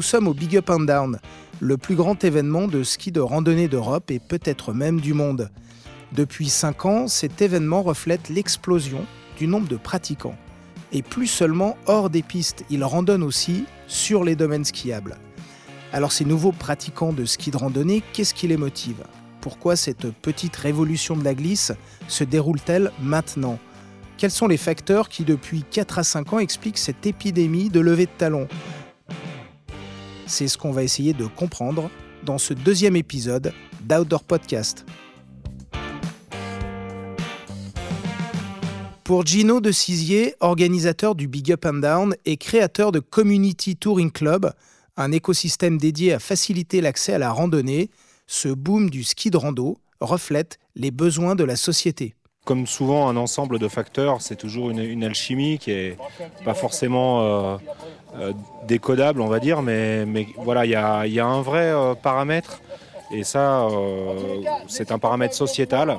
Nous sommes au Big Up and Down, le plus grand événement de ski de randonnée d'Europe et peut-être même du monde. Depuis 5 ans, cet événement reflète l'explosion du nombre de pratiquants. Et plus seulement hors des pistes, ils randonnent aussi sur les domaines skiables. Alors ces nouveaux pratiquants de ski de randonnée, qu'est-ce qui les motive? Pourquoi cette petite révolution de la glisse se déroule-t-elle maintenant? Quels sont les facteurs qui depuis 4 à 5 ans expliquent cette épidémie de levée de talons? C'est ce qu'on va essayer de comprendre dans ce deuxième épisode d'Outdoor Podcast. Pour Gino de Cizier, organisateur du Big Up and Down et créateur de Community Touring Club, un écosystème dédié à faciliter l'accès à la randonnée, ce boom du ski de rando reflète les besoins de la société. Comme souvent, un ensemble de facteurs, c'est toujours une, alchimie qui est pas forcément euh, euh, décodable, on va dire, mais, voilà, il y a, un vrai euh, paramètre, et ça, c'est un paramètre sociétal.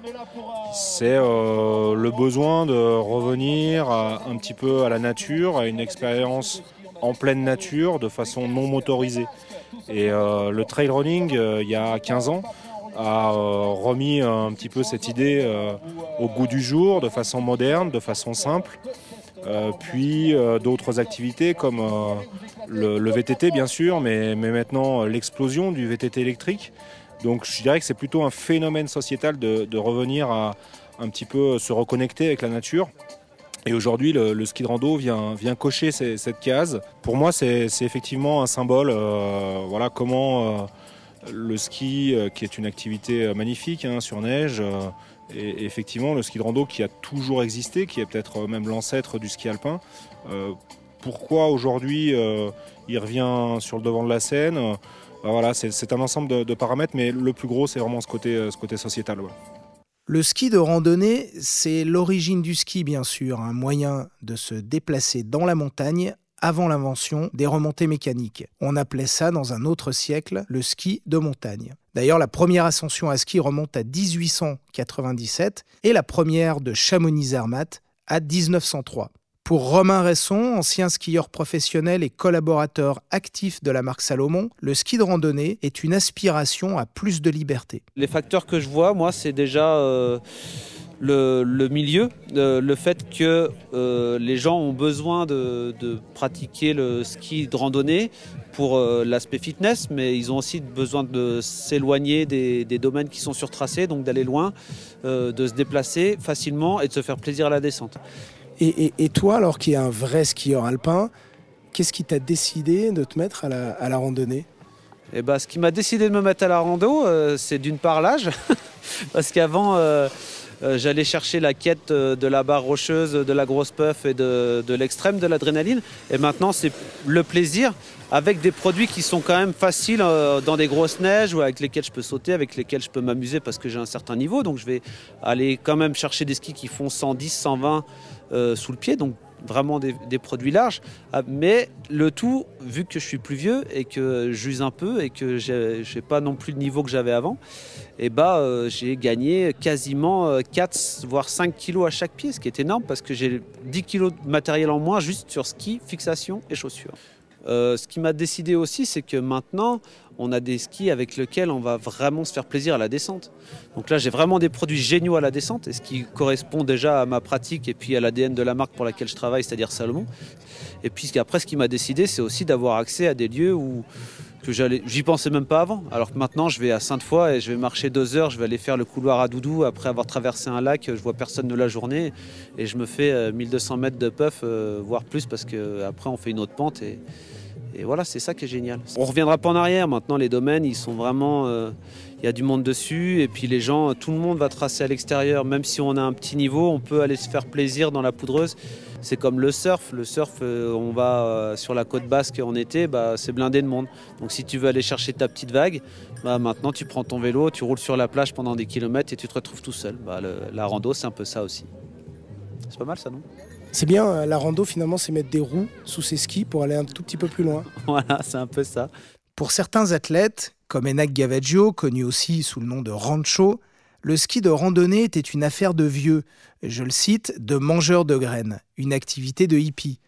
C'est le besoin de revenir un petit peu à la nature, à une expérience en pleine nature de façon non motorisée. Et le trail running, il y a 15 ans, a euh, remis un petit peu cette idée au goût du jour, de façon moderne, de façon simple. puis d'autres activités comme le, VTT bien sûr, mais, mais maintenant l'explosion du VTT électrique. Donc je dirais que c'est plutôt un phénomène sociétal de, de revenir à un petit peu se reconnecter avec la nature et aujourd'hui, le, ski de rando vient, vient cocher cette case. Pour moi, c'est effectivement un symbole. Euh, voilà comment euh, le ski, euh, qui est une activité magnifique hein, sur neige, et effectivement le ski de rando qui a toujours existé, qui est peut-être même l'ancêtre du ski alpin. pourquoi aujourd'hui il revient sur le devant de la scène? Bah Voilà, c'est un ensemble de, paramètres, mais le plus gros, c'est vraiment ce côté sociétal. Le ski de randonnée, c'est l'origine du ski bien sûr, un moyen de se déplacer dans la montagne avant l'invention des remontées mécaniques. On appelait ça dans un autre siècle le ski de montagne. D'ailleurs, la première ascension à ski remonte à 1897 et la première de Chamonix-Zermatt à 1903. Pour Romain Resson, ancien skieur professionnel et collaborateur actif de la marque Salomon, le ski de randonnée est une aspiration à plus de liberté. Les facteurs que je vois, moi, c'est déjà euh, le, milieu, euh, le fait que euh, les gens ont besoin de, pratiquer le ski de randonnée pour l'aspect fitness, mais ils ont aussi besoin de s'éloigner des, des, domaines qui sont surtracés, donc d'aller loin, de se déplacer facilement et de se faire plaisir à la descente. Et, toi, alors qui est un vrai skieur alpin, qu'est-ce qui t'a décidé de te mettre à la, randonnée? Eh ben, ce qui m'a décidé de me mettre à la rando, euh, c'est d'une part l'âge, parce qu'avant, euh, euh, j'allais chercher la quête de la barre rocheuse, de la grosse puff et de, de l'extrême de l'adrénaline. Et maintenant, c'est le plaisir avec des produits qui sont quand même faciles dans des grosses neiges ou avec lesquels je peux sauter, avec lesquels je peux m'amuser parce que j'ai un certain niveau. Donc, je vais aller quand même chercher des skis qui font 110, 120 euh, sous le pied, donc vraiment des, produits larges. Ah, mais le tout, vu que je suis plus vieux et que j'use un peu et que je n'ai pas non plus le niveau que j'avais avant, et eh bah, euh, j'ai gagné quasiment 4 euh, voire 5 kilos à chaque pied, ce qui est énorme parce que j'ai 10 kilos de matériel en moins juste sur ski, fixation et chaussures. Euh, ce qui m'a décidé aussi, c'est que maintenant, on a des skis avec lesquels on va vraiment se faire plaisir à la descente. Donc là, j'ai vraiment des produits géniaux à la descente, et ce qui correspond déjà à ma pratique et puis à l'ADN de la marque pour laquelle je travaille, c'est-à-dire Salomon. Et puis après, ce qui m'a décidé, c'est aussi d'avoir accès à des lieux où que j'y pensais même pas avant. Alors que maintenant, je vais à Sainte-Foy et je vais marcher deux heures, je vais aller faire le couloir à Doudou après avoir traversé un lac, je vois personne de la journée et je me fais 1200 euh, mètres de puff, euh, voire plus, parce qu'après on fait une autre pente et voilà, c'est ça qui est génial. On reviendra pas en arrière. Maintenant, les domaines, ils sont vraiment. Euh, il y a du monde dessus. Et puis les gens, tout le monde va tracer à l'extérieur. Même si on a un petit niveau, on peut aller se faire plaisir dans la poudreuse. C'est comme le surf. Le surf, euh, on va euh, sur la côte basque en été, bah, c'est blindé de monde. Donc si tu veux aller chercher ta petite vague, bah, maintenant tu prends ton vélo, tu roules sur la plage pendant des kilomètres et tu te retrouves tout seul. Bah, la rando, c'est un peu ça aussi. C'est pas mal ça, non? C'est bien, euh, la rando finalement, c'est mettre des roues sous ses skis pour aller un tout petit peu plus loin. Voilà, c'est un peu ça. Pour certains athlètes, comme Enak Gavaggio, connu aussi sous le nom de Rancho, le ski de randonnée était une affaire de vieux, je le cite, de mangeurs de graines, une activité de hippie.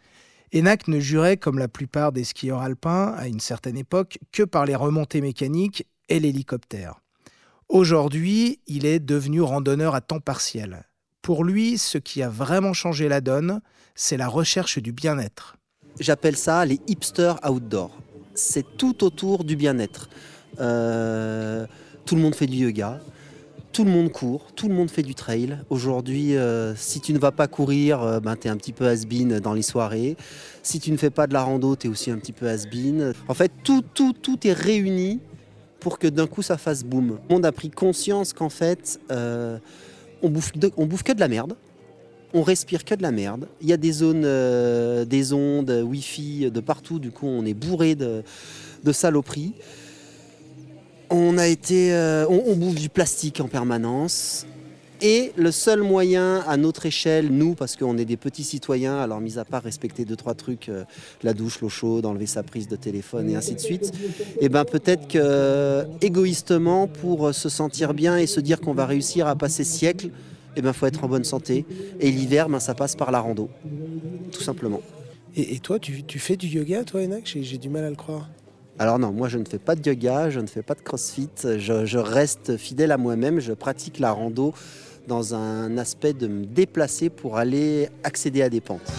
Enac ne jurait, comme la plupart des skieurs alpins à une certaine époque, que par les remontées mécaniques et l'hélicoptère. Aujourd'hui, il est devenu randonneur à temps partiel. Pour lui, ce qui a vraiment changé la donne, c'est la recherche du bien-être. J'appelle ça les hipsters outdoor. C'est tout autour du bien-être. Euh, tout le monde fait du yoga, tout le monde court, tout le monde fait du trail. Aujourd'hui, euh, si tu ne vas pas courir, euh, ben, tu es un petit peu has-been dans les soirées. Si tu ne fais pas de la rando, tu es aussi un petit peu has-been. En fait, tout, tout, tout est réuni pour que d'un coup ça fasse boum. Le monde a pris conscience qu'en fait, on, bouffe que de la merde on respire que de la merde. Il y a des zones, euh, des ondes, Wi-Fi de partout. Du coup, on est bourré de, saloperies. On a été, euh, on, bouffe du plastique en permanence. Et le seul moyen à notre échelle, nous, parce qu'on est des petits citoyens, alors mis à part respecter deux trois trucs, euh, la douche, l'eau chaude, enlever sa prise de téléphone et ainsi de suite, et eh ben peut-être que égoïstement, pour se sentir bien et se dire qu'on va réussir à passer siècle il eh ben, faut être en bonne santé. Et l'hiver, ben, ça passe par la rando, tout simplement. Et, toi, tu, fais du yoga, toi, Enak J'ai du mal à le croire. Alors non, moi je ne fais pas de yoga, je ne fais pas de crossfit, je, reste fidèle à moi-même, je pratique la rando dans un aspect de me déplacer pour aller accéder à des pentes.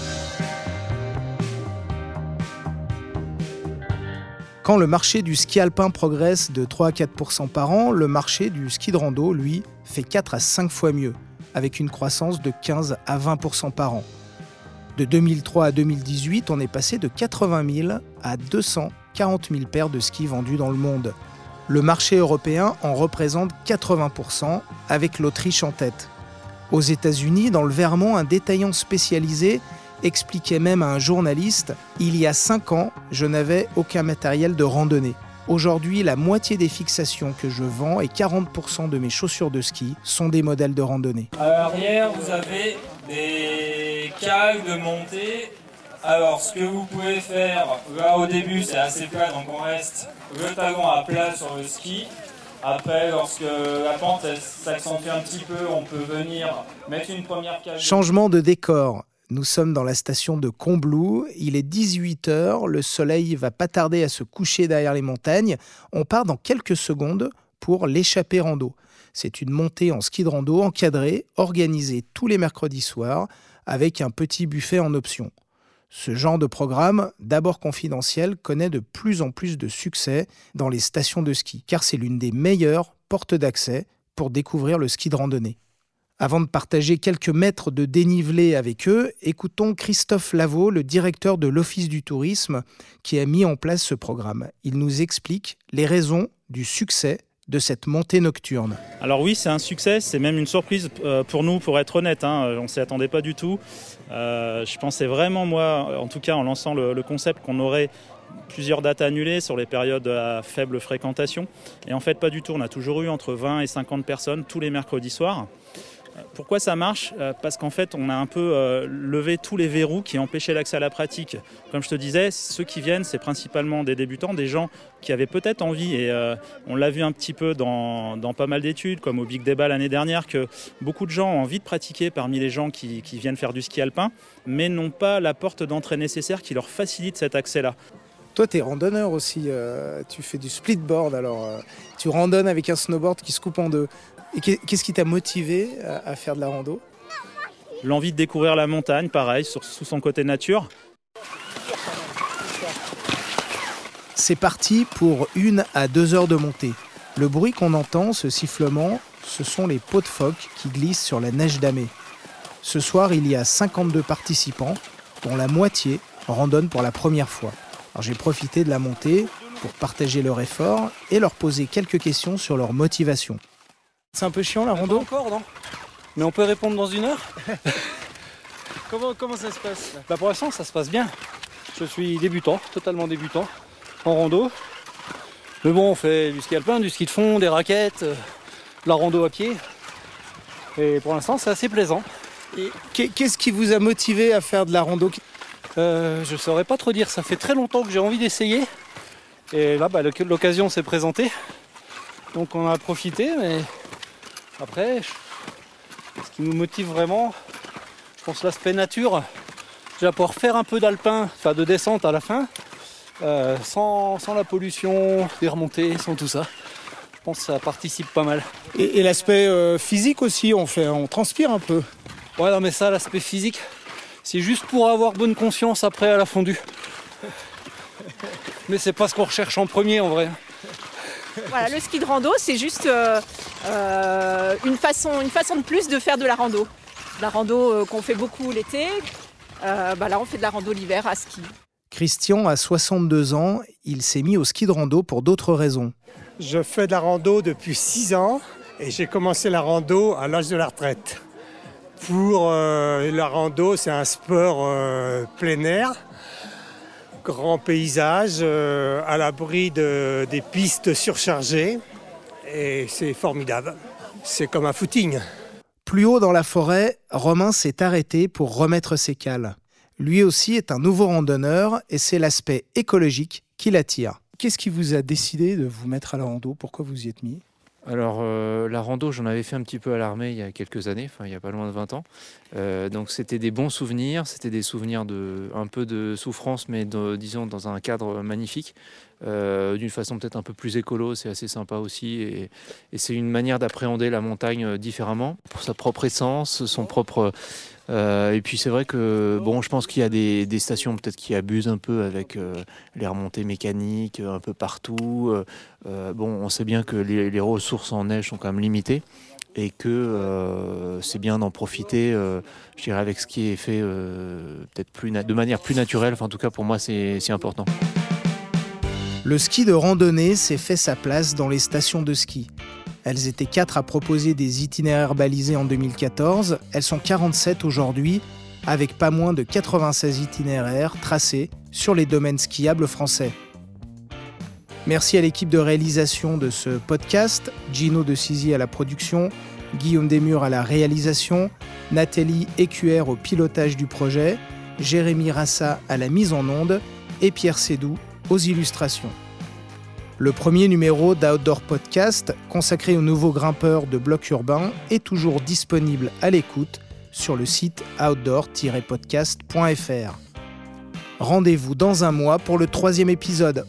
Quand le marché du ski alpin progresse de 3 à 4% par an, le marché du ski de rando, lui, fait 4 à 5 fois mieux avec une croissance de 15 à 20% par an. De 2003 à 2018, on est passé de 80 000 à 240 000 paires de skis vendus dans le monde. Le marché européen en représente 80% avec l'Autriche en tête. Aux États-Unis, dans le Vermont, un détaillant spécialisé expliquait même à un journaliste Il y a 5 ans, je n'avais aucun matériel de randonnée. Aujourd'hui, la moitié des fixations que je vends et 40% de mes chaussures de ski sont des modèles de randonnée. À l'arrière, vous avez des de montée. Alors, ce que vous pouvez faire, là au début c'est assez plat, donc on reste le talon à plat sur le ski. Après, lorsque la pente s'accentue un petit peu, on peut venir mettre une première cale. Changement de décor. Nous sommes dans la station de Combloux, il est 18h, le soleil va pas tarder à se coucher derrière les montagnes. On part dans quelques secondes pour l'échappée rando. C'est une montée en ski de rando encadrée, organisée tous les mercredis soirs, avec un petit buffet en option. Ce genre de programme, d'abord confidentiel, connaît de plus en plus de succès dans les stations de ski, car c'est l'une des meilleures portes d'accès pour découvrir le ski de randonnée. Avant de partager quelques mètres de dénivelé avec eux, écoutons Christophe Lavaux, le directeur de l'Office du tourisme, qui a mis en place ce programme. Il nous explique les raisons du succès de cette montée nocturne. Alors oui, c'est un succès, c'est même une surprise euh, pour nous, pour être honnête. Hein. On ne s'y attendait pas du tout. Euh, je pensais vraiment, moi, en tout cas en lançant le, concept, qu'on aurait plusieurs dates annulées sur les périodes à faible fréquentation. Et en fait, pas du tout. On a toujours eu entre 20 et 50 personnes tous les mercredis soirs. Pourquoi ça marche euh, Parce qu'en fait, on a un peu euh, levé tous les verrous qui empêchaient l'accès à la pratique. Comme je te disais, ceux qui viennent, c'est principalement des débutants, des gens qui avaient peut-être envie, et euh, on l'a vu un petit peu dans, pas mal d'études, comme au Big Débat l'année dernière, que beaucoup de gens ont envie de pratiquer parmi les gens qui, viennent faire du ski alpin, mais n'ont pas la porte d'entrée nécessaire qui leur facilite cet accès-là. Toi, tu es randonneur aussi. tu fais du splitboard. Alors, tu randonnes avec un snowboard qui se coupe en deux. Et qu'est-ce qui t'a motivé à faire de la rando? L'envie de découvrir la montagne, pareil, sous son côté nature. C'est parti pour une à deux heures de montée. Le bruit qu'on entend, ce sifflement, ce sont les pots de phoque qui glissent sur la neige damée. Ce soir, il y a 52 participants, dont la moitié randonnent pour la première fois. j'ai profité de la montée pour partager leur effort et leur poser quelques questions sur leur motivation. C'est un peu chiant la rando encore, non Mais on peut répondre dans une heure comment, comment ça se passe bah Pour l'instant, ça se passe bien. Je suis débutant, totalement débutant, en rando. Mais bon, on fait du ski alpin, du ski de fond, des raquettes, euh, de la rando à pied. Et pour l'instant, c'est assez plaisant. Et qu'est-ce qui vous a motivé à faire de la rando euh, Je ne saurais pas trop dire. Ça fait très longtemps que j'ai envie d'essayer. Et là, bah, l'occasion s'est présentée. Donc on a profité, mais après, ce qui nous motive vraiment, je pense l'aspect nature, déjà pour faire un peu d'alpin, enfin de descente à la fin, euh, sans, sans la pollution, des remontées, sans tout ça. Je pense que ça participe pas mal. Et, et l'aspect euh, physique aussi, on, fait, on transpire un peu. Ouais, non, mais ça, l'aspect physique, c'est juste pour avoir bonne conscience après à la fondue. Mais c'est pas ce qu'on recherche en premier en vrai. Voilà, le ski de rando, c'est juste euh, une, façon, une façon de plus de faire de la rando. La rando euh, qu'on fait beaucoup l'été, euh, bah là on fait de la rando l'hiver à ski. Christian a 62 ans, il s'est mis au ski de rando pour d'autres raisons. Je fais de la rando depuis 6 ans et j'ai commencé la rando à l'âge de la retraite. Pour euh, la rando, c'est un sport euh, plein air, grand paysage, euh, à l'abri de- des pistes surchargées et c'est formidable. C'est comme un footing. Plus haut dans la forêt, Romain s'est arrêté pour remettre ses cales. Lui aussi est un nouveau randonneur et c'est l'aspect écologique qui l'attire. Qu'est-ce qui vous a décidé de vous mettre à la rando? Pourquoi vous y êtes mis? Alors euh, la rando, j'en avais fait un petit peu à l'armée il y a quelques années, enfin il y a pas loin de 20 ans. Euh, donc c'était des bons souvenirs, c'était des souvenirs de un peu de souffrance, mais de- disons dans un cadre magnifique, euh, d'une façon peut-être un peu plus écolo, c'est assez sympa aussi, et, c'est une manière d'appréhender la montagne euh, différemment, pour sa propre essence, son propre euh, et puis c'est vrai que bon, je pense qu'il y a des, stations peut-être qui abusent un peu avec les remontées mécaniques un peu partout. Bon, on sait bien que les, ressources en neige sont quand même limitées et que c'est bien d'en profiter, je dirais, avec ce qui est fait peut-être de manière plus naturelle. Enfin, en tout cas, pour moi, c'est important. Le ski de randonnée s'est fait sa place dans les stations de ski. Elles étaient quatre à proposer des itinéraires balisés en 2014, elles sont 47 aujourd'hui, avec pas moins de 96 itinéraires tracés sur les domaines skiables français. Merci à l'équipe de réalisation de ce podcast, Gino de Sizy à la production, Guillaume Desmurs à la réalisation, Nathalie Écuer au pilotage du projet, Jérémy Rassa à la mise en onde et Pierre Sédou aux illustrations. Le premier numéro d'Outdoor Podcast, consacré aux nouveaux grimpeurs de blocs urbains, est toujours disponible à l'écoute sur le site outdoor-podcast.fr. Rendez-vous dans un mois pour le troisième épisode.